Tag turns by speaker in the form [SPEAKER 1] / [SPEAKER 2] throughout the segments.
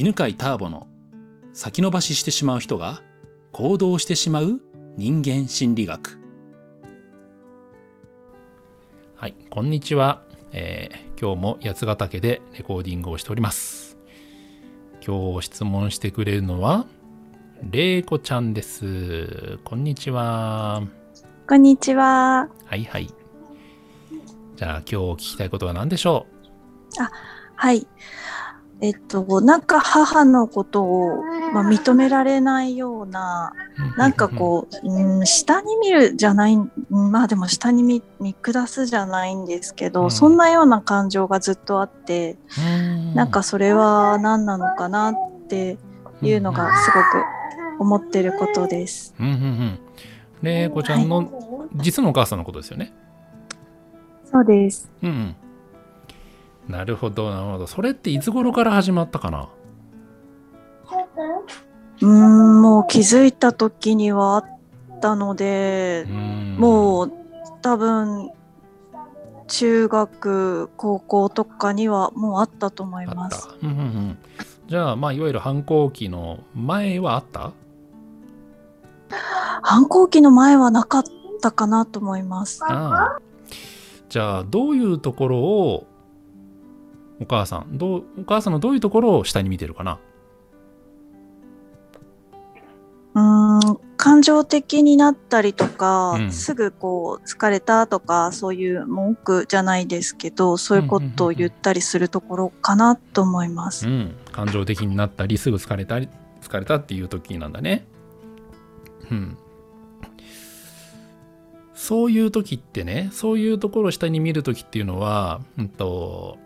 [SPEAKER 1] 犬飼ターボの先延ばししてしまう人が行動してしまう人間心理学。はいこんにちは、えー、今日も八ヶ岳でレコーディングをしております。今日質問してくれるのはれいこちゃんです。こんにちは。
[SPEAKER 2] こんにちは。
[SPEAKER 1] はいはい。じゃあ今日聞きたいことは何でしょ
[SPEAKER 2] う？あはいえっと、なんか母のことを、まあ、認められないような、なんかこう、うん、下に見るじゃない、まあでも下に見見下すじゃないんですけど、うん、そんなような感情がずっとあって、んなんかそれは何なのかなっていうのがすごく思ってることです。
[SPEAKER 1] うんうんうん。で、こちゃんの、実のお母さんのことですよね。
[SPEAKER 2] そうです。
[SPEAKER 1] うん、うんなるほどなるほど。それっていつ頃から始まったかな？
[SPEAKER 2] うんもう気づいた時にはあったのでもう多分中学高校とかにはもうあったと思います。うんうんう
[SPEAKER 1] ん、じゃあまあいわゆる反抗期の前はあった？
[SPEAKER 2] 反抗期の前はなかったかなと思います。
[SPEAKER 1] ああ。じゃあどういうところをお母さん。どうお母さんのどういうところを下に見てるかな？
[SPEAKER 2] うん感情的になったりとか、うん、すぐこう疲れたとかそういう文句じゃないですけどそういうことを言ったりするところかなと思います、
[SPEAKER 1] うん、感情的になったりすぐ疲れたり疲れたっていう時なんだね。うん。そういう時ってねそういうところを下に見る時っていうのは、うんと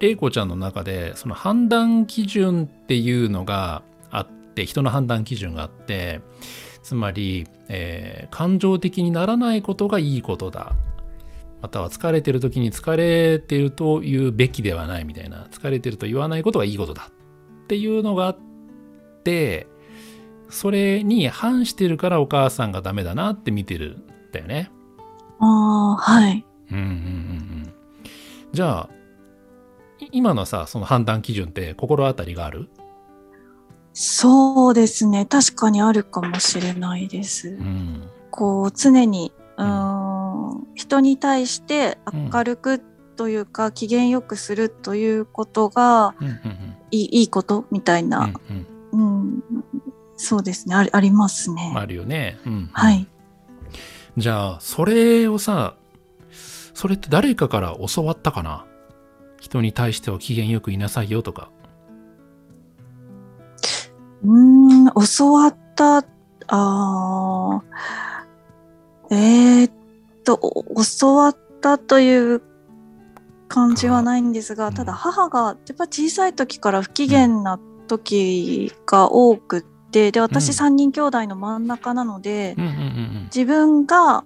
[SPEAKER 1] 玲子ちゃんの中でその判断基準っていうのがあって人の判断基準があってつまり、えー、感情的にならないことがいいことだまたは疲れてる時に疲れてると言うべきではないみたいな疲れてると言わないことがいいことだっていうのがあってそれに反してるからお母さんがダメだなって見てるんだよね。
[SPEAKER 2] ああはい。
[SPEAKER 1] うんうんうんうん。じゃあ今のさ、その判断基準って心当たりがある？
[SPEAKER 2] そうですね。確かにあるかもしれないです。うん、こう、常に、うん、人に対して明るくというか、うん、機嫌よくするということが、いいことみたいな、うん、うん、そうですね。あ。ありますね。
[SPEAKER 1] あるよね。
[SPEAKER 2] うん、はい。
[SPEAKER 1] じゃあ、それをさ、それって誰かから教わったかな？人に対しては機嫌よくいなさいよとか。
[SPEAKER 2] うん、教わった、あえー、っと、教わったという感じはないんですが、ただ母がやっぱ小さい時から不機嫌な時が多くって、で、私3人兄弟の真ん中なので、自分が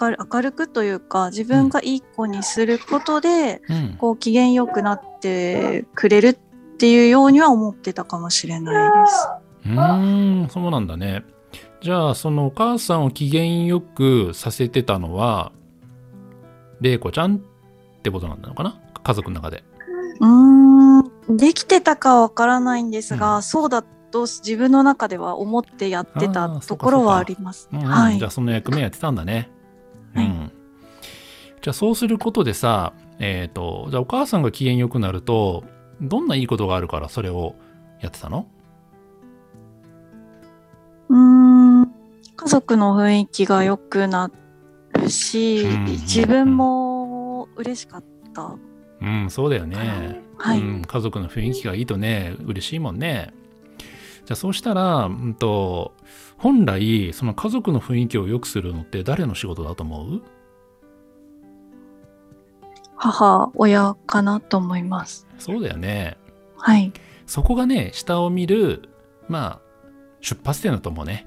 [SPEAKER 2] 明る明るくというか自分がいい子にすることで、うん、こう機嫌よくなってくれるっていうようには思ってたかもしれないです。
[SPEAKER 1] うんそうなんだね。じゃあそのお母さんを機嫌よくさせてたのは玲子ちゃんってことなんだのかな？家族の中で。
[SPEAKER 2] うんできてたかはわからないんですが、うん、そうだと自分の中では思ってやってたところはあります。
[SPEAKER 1] はい、じゃあその役目やってたんだね。はい、うん、じゃあそうすることでさ、えっ、ー、と、じゃあお母さんが機嫌良くなると、どんないいことがあるからそれをやってたの？
[SPEAKER 2] うん、家族の雰囲気が良くなるし、うん、自分も嬉しかった。
[SPEAKER 1] うん、そうだよね、はい、うん。家族の雰囲気がいいとね、嬉しいもんね。じゃあそうしたら、うんと、本来、その家族の雰囲気を良くするのって誰の仕事だと思う？
[SPEAKER 2] 母、親かなと思います。
[SPEAKER 1] そうだよね。
[SPEAKER 2] はい。
[SPEAKER 1] そこがね、下を見る、まあ、出発点だと思うね。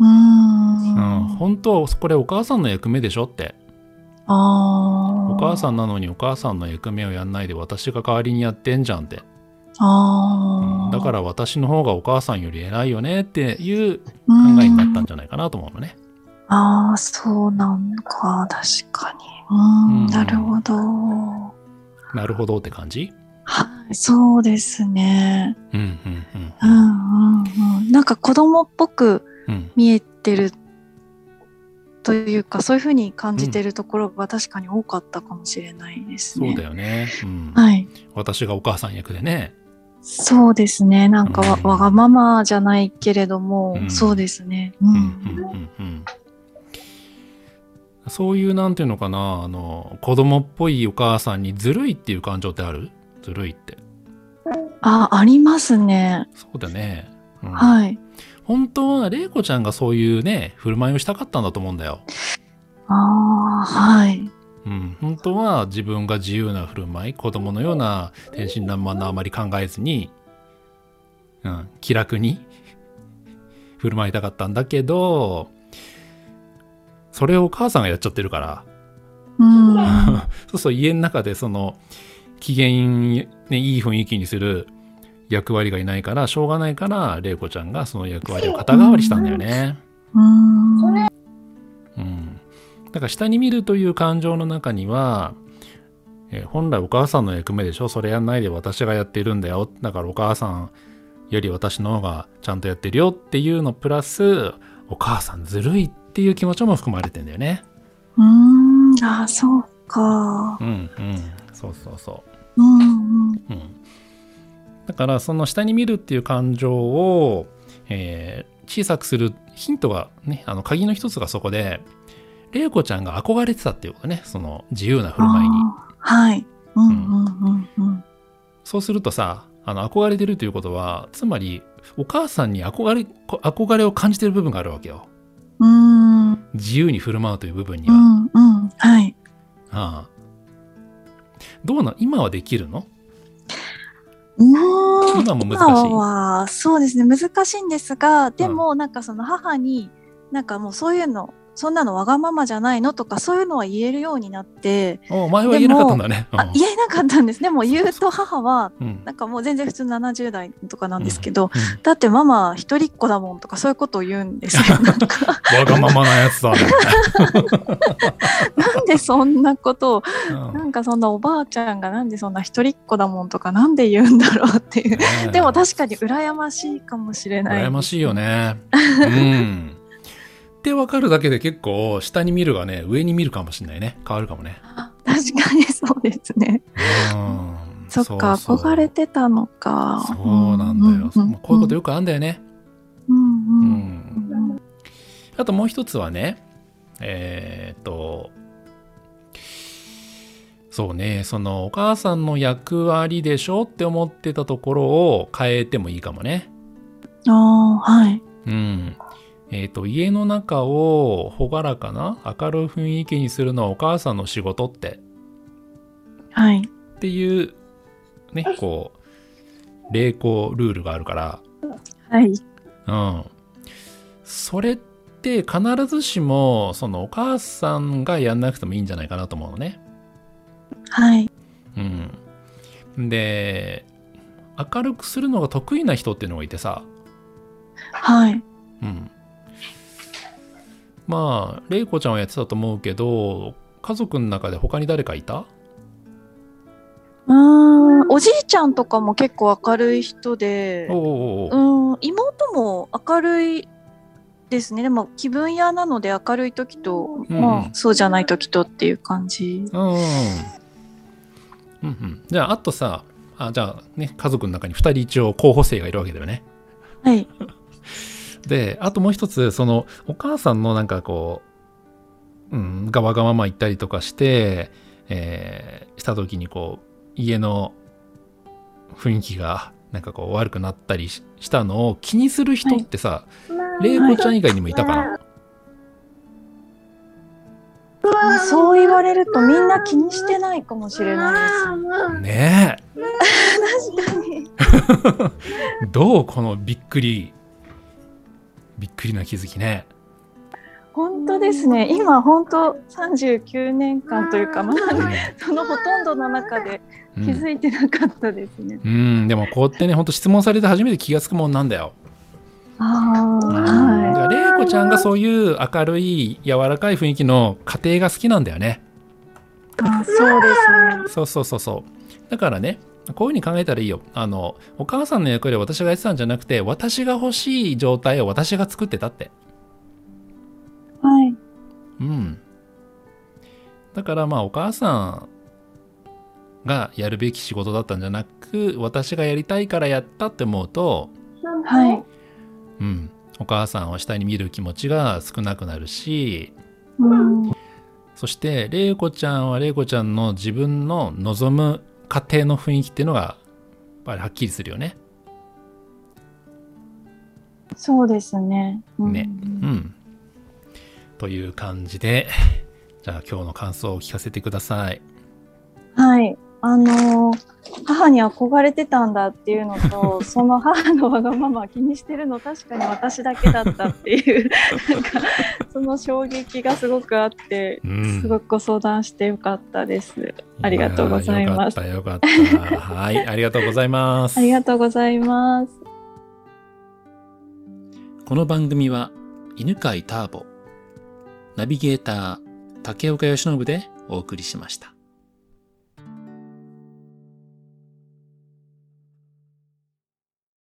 [SPEAKER 2] うん。
[SPEAKER 1] うん。本当は、これお母さんの役目でしょって。
[SPEAKER 2] ああ。
[SPEAKER 1] お母さんなのにお母さんの役目をやんないで私が代わりにやってんじゃんって。
[SPEAKER 2] あ
[SPEAKER 1] だから私の方がお母さんより偉いよねっていう考えになったんじゃないかなと思うのね。
[SPEAKER 2] ああそうなんか確かにうんなるほど。
[SPEAKER 1] なるほどって感じ？
[SPEAKER 2] はいそうですね。
[SPEAKER 1] うんうん
[SPEAKER 2] うんうんうん。なんか子供っぽく
[SPEAKER 1] うんうん
[SPEAKER 2] 見えてるというか、そういうふうに感じてるところが確かに多かったかもしれないですね。
[SPEAKER 1] そうだよね、うん
[SPEAKER 2] はい。
[SPEAKER 1] 私がお母さん役でね
[SPEAKER 2] そうですね。なんかわ,、
[SPEAKER 1] うん
[SPEAKER 2] わがままじゃないけれども、
[SPEAKER 1] うん
[SPEAKER 2] そうですね。う。
[SPEAKER 1] うんんうんうんうんそういうなんていうのかなあの子供っぽいお母さんにずるいっていう感情ってある？ずるいって
[SPEAKER 2] あ、ありますね。
[SPEAKER 1] そうだね、うん
[SPEAKER 2] はい。
[SPEAKER 1] 本当は玲子ちゃんがそういうね振る舞いをしたかったんだと思うんだよ
[SPEAKER 2] ああ、はい。
[SPEAKER 1] うん、本当は自分が自由な振る舞い子供のような天真爛漫なあまり考えずに、うん、気楽に振る舞いたかったんだけどそれをお母さんがやっちゃってるから
[SPEAKER 2] うん。
[SPEAKER 1] そうそう家の中でその機嫌、ね、いい雰囲気にする役割がいないからしょうがないから玲子ちゃんがその役割を肩代わりしたんだよね。
[SPEAKER 2] うん。
[SPEAKER 1] うん、だから下に見るという感情の中には、えー本来お母さんの役目でしょそれやんないで私がやってるんだよだからお母さんより私の方がちゃんとやってるよっていうのプラスお母さんずるいっていう気持ちも含まれてんだよね。
[SPEAKER 2] うん。あ、そうか。
[SPEAKER 1] うんうんそうそうそ
[SPEAKER 2] うんうん。
[SPEAKER 1] う。うん、だからその下に見るっていう感情を、えー小さくするヒントがねあの鍵の一つがそこで玲子ちゃんが憧れてたっていうことねその自由な振る舞いに。
[SPEAKER 2] はい。うんうんうんうん。
[SPEAKER 1] そうするとさあの憧れてるということはつまりお母さんに憧れこ憧れを感じてる部分があるわけよ
[SPEAKER 2] うん。うん
[SPEAKER 1] 自由に振る舞うという部分に
[SPEAKER 2] う
[SPEAKER 1] は、
[SPEAKER 2] んうん。はい。
[SPEAKER 1] ああどうなん今はできるの？
[SPEAKER 2] うん
[SPEAKER 1] 今も難しい？
[SPEAKER 2] 今はそうですね難しいんですがでもなんかその母になんかもうそういうのそんなのわがままじゃないの？とかそういうのは言えるようになって
[SPEAKER 1] お前は言えなかったんだね。
[SPEAKER 2] あ言えなかったんです。でも言うと母は
[SPEAKER 1] うん。うん
[SPEAKER 2] なんかもう全然普通70代とかなんですけど、
[SPEAKER 1] うん。
[SPEAKER 2] だってママ一人っ子だもんとかそういうことを言うんですよ。
[SPEAKER 1] わがままなやつだね、
[SPEAKER 2] なんでそんなことを
[SPEAKER 1] うん。
[SPEAKER 2] なんかそんなおばあちゃんがなんでそんな一人っ子だもんとかなんで言うんだろうっていう。でも確かに羨ましいかもしれない。
[SPEAKER 1] 羨ましいよね。うんって分かるだけで結構下に見るがね上に見るかもしれないね。変わるかもね。
[SPEAKER 2] 確かにそうですね。
[SPEAKER 1] うん。
[SPEAKER 2] そっか憧れてたのか。
[SPEAKER 1] そうなんだよ、
[SPEAKER 2] うん
[SPEAKER 1] まあこういうことよくあるんだよね、
[SPEAKER 2] うん
[SPEAKER 1] う
[SPEAKER 2] うん。ん。
[SPEAKER 1] あともう一つはねえーっとそうねそのお母さんの役割でしょって思ってたところを変えてもいいかもね。
[SPEAKER 2] ああはい。
[SPEAKER 1] うんえーっと家の中を朗らかな明るい雰囲気にするのはお母さんの仕事って。
[SPEAKER 2] はい。
[SPEAKER 1] っていうねこう霊行ルールがあるから。
[SPEAKER 2] はい。
[SPEAKER 1] うん、それって必ずしもそのお母さんがやんなくてもいいんじゃないかなと思うのね。
[SPEAKER 2] はい。
[SPEAKER 1] うん、で明るくするのが得意な人っていうのがいてさ、
[SPEAKER 2] はい。
[SPEAKER 1] うん、まあ玲子ちゃんはやってたと思うけど家族の中で他に誰かいた？
[SPEAKER 2] うーんおじいちゃんとかも結構明るい人で
[SPEAKER 1] お
[SPEAKER 2] うん妹も明るいですね。でも気分屋なので明るい時と、
[SPEAKER 1] うん。
[SPEAKER 2] まあそうじゃない時とっていう感じ。
[SPEAKER 1] うんうん。うんじゃああとさあじゃあね家族の中に2人一応候補生がいるわけだよね。
[SPEAKER 2] はい
[SPEAKER 1] であともう一つそのお母さんのなんかこう、うん、がわがまま言ったりとかして、えーした時にこう家の雰囲気がなんかこう悪くなったりししたのを気にする人ってさ、玲子ちゃん以外にもいたかな、
[SPEAKER 2] あそう言われるとみんな気にしてないかもしれないです。
[SPEAKER 1] ね
[SPEAKER 2] 確かに
[SPEAKER 1] え どうこのびっくりびっくりな気づきね。
[SPEAKER 2] 本当ですね。今本当39年間というかまだ
[SPEAKER 1] うん。
[SPEAKER 2] そのほとんどの中で
[SPEAKER 1] うん。
[SPEAKER 2] 気づいてなかったですね、
[SPEAKER 1] うん、でもこうやってねほんと質問されて初めて気がつくもんなんだよ。
[SPEAKER 2] ああ
[SPEAKER 1] だ
[SPEAKER 2] は
[SPEAKER 1] から玲子ちゃんがそういう明るい柔らかい雰囲気の家庭が好きなんだよね。
[SPEAKER 2] いあそうですね。
[SPEAKER 1] そうそうそうそう。だからねこういうふうに考えたらいいよ。あの、お母さんの役割を私がやってたんじゃなくて、私が欲しい状態を私が作ってたって。
[SPEAKER 2] はい。
[SPEAKER 1] うん。だからまあお母さんがやるべき仕事だったんじゃなく、私がやりたいからやったって思うと、
[SPEAKER 2] はい。
[SPEAKER 1] うん、お母さんを下に見る気持ちが少なくなるし、
[SPEAKER 2] うん。
[SPEAKER 1] そして玲子ちゃんは玲子ちゃんの自分の望む家庭の雰囲気っていうのがやっぱりはっきりするよね。
[SPEAKER 2] そうですね。うん
[SPEAKER 1] ねうん。という感じで、じゃあ今日の感想を聞かせてください。
[SPEAKER 2] はい。あのー母に憧れてたんだっていうのと、その母のわがまま気にしてるの確かに私だけだったっていう、なんか、その衝撃がすごくあって、
[SPEAKER 1] うん
[SPEAKER 2] すごくご相談してよかったです。ありがとうございます
[SPEAKER 1] やーよかったよかった。はい、ありがとうございます。
[SPEAKER 2] ありがとうございます。
[SPEAKER 1] この番組は犬飼ターボ、ナビゲーター竹岡由伸でお送りしました。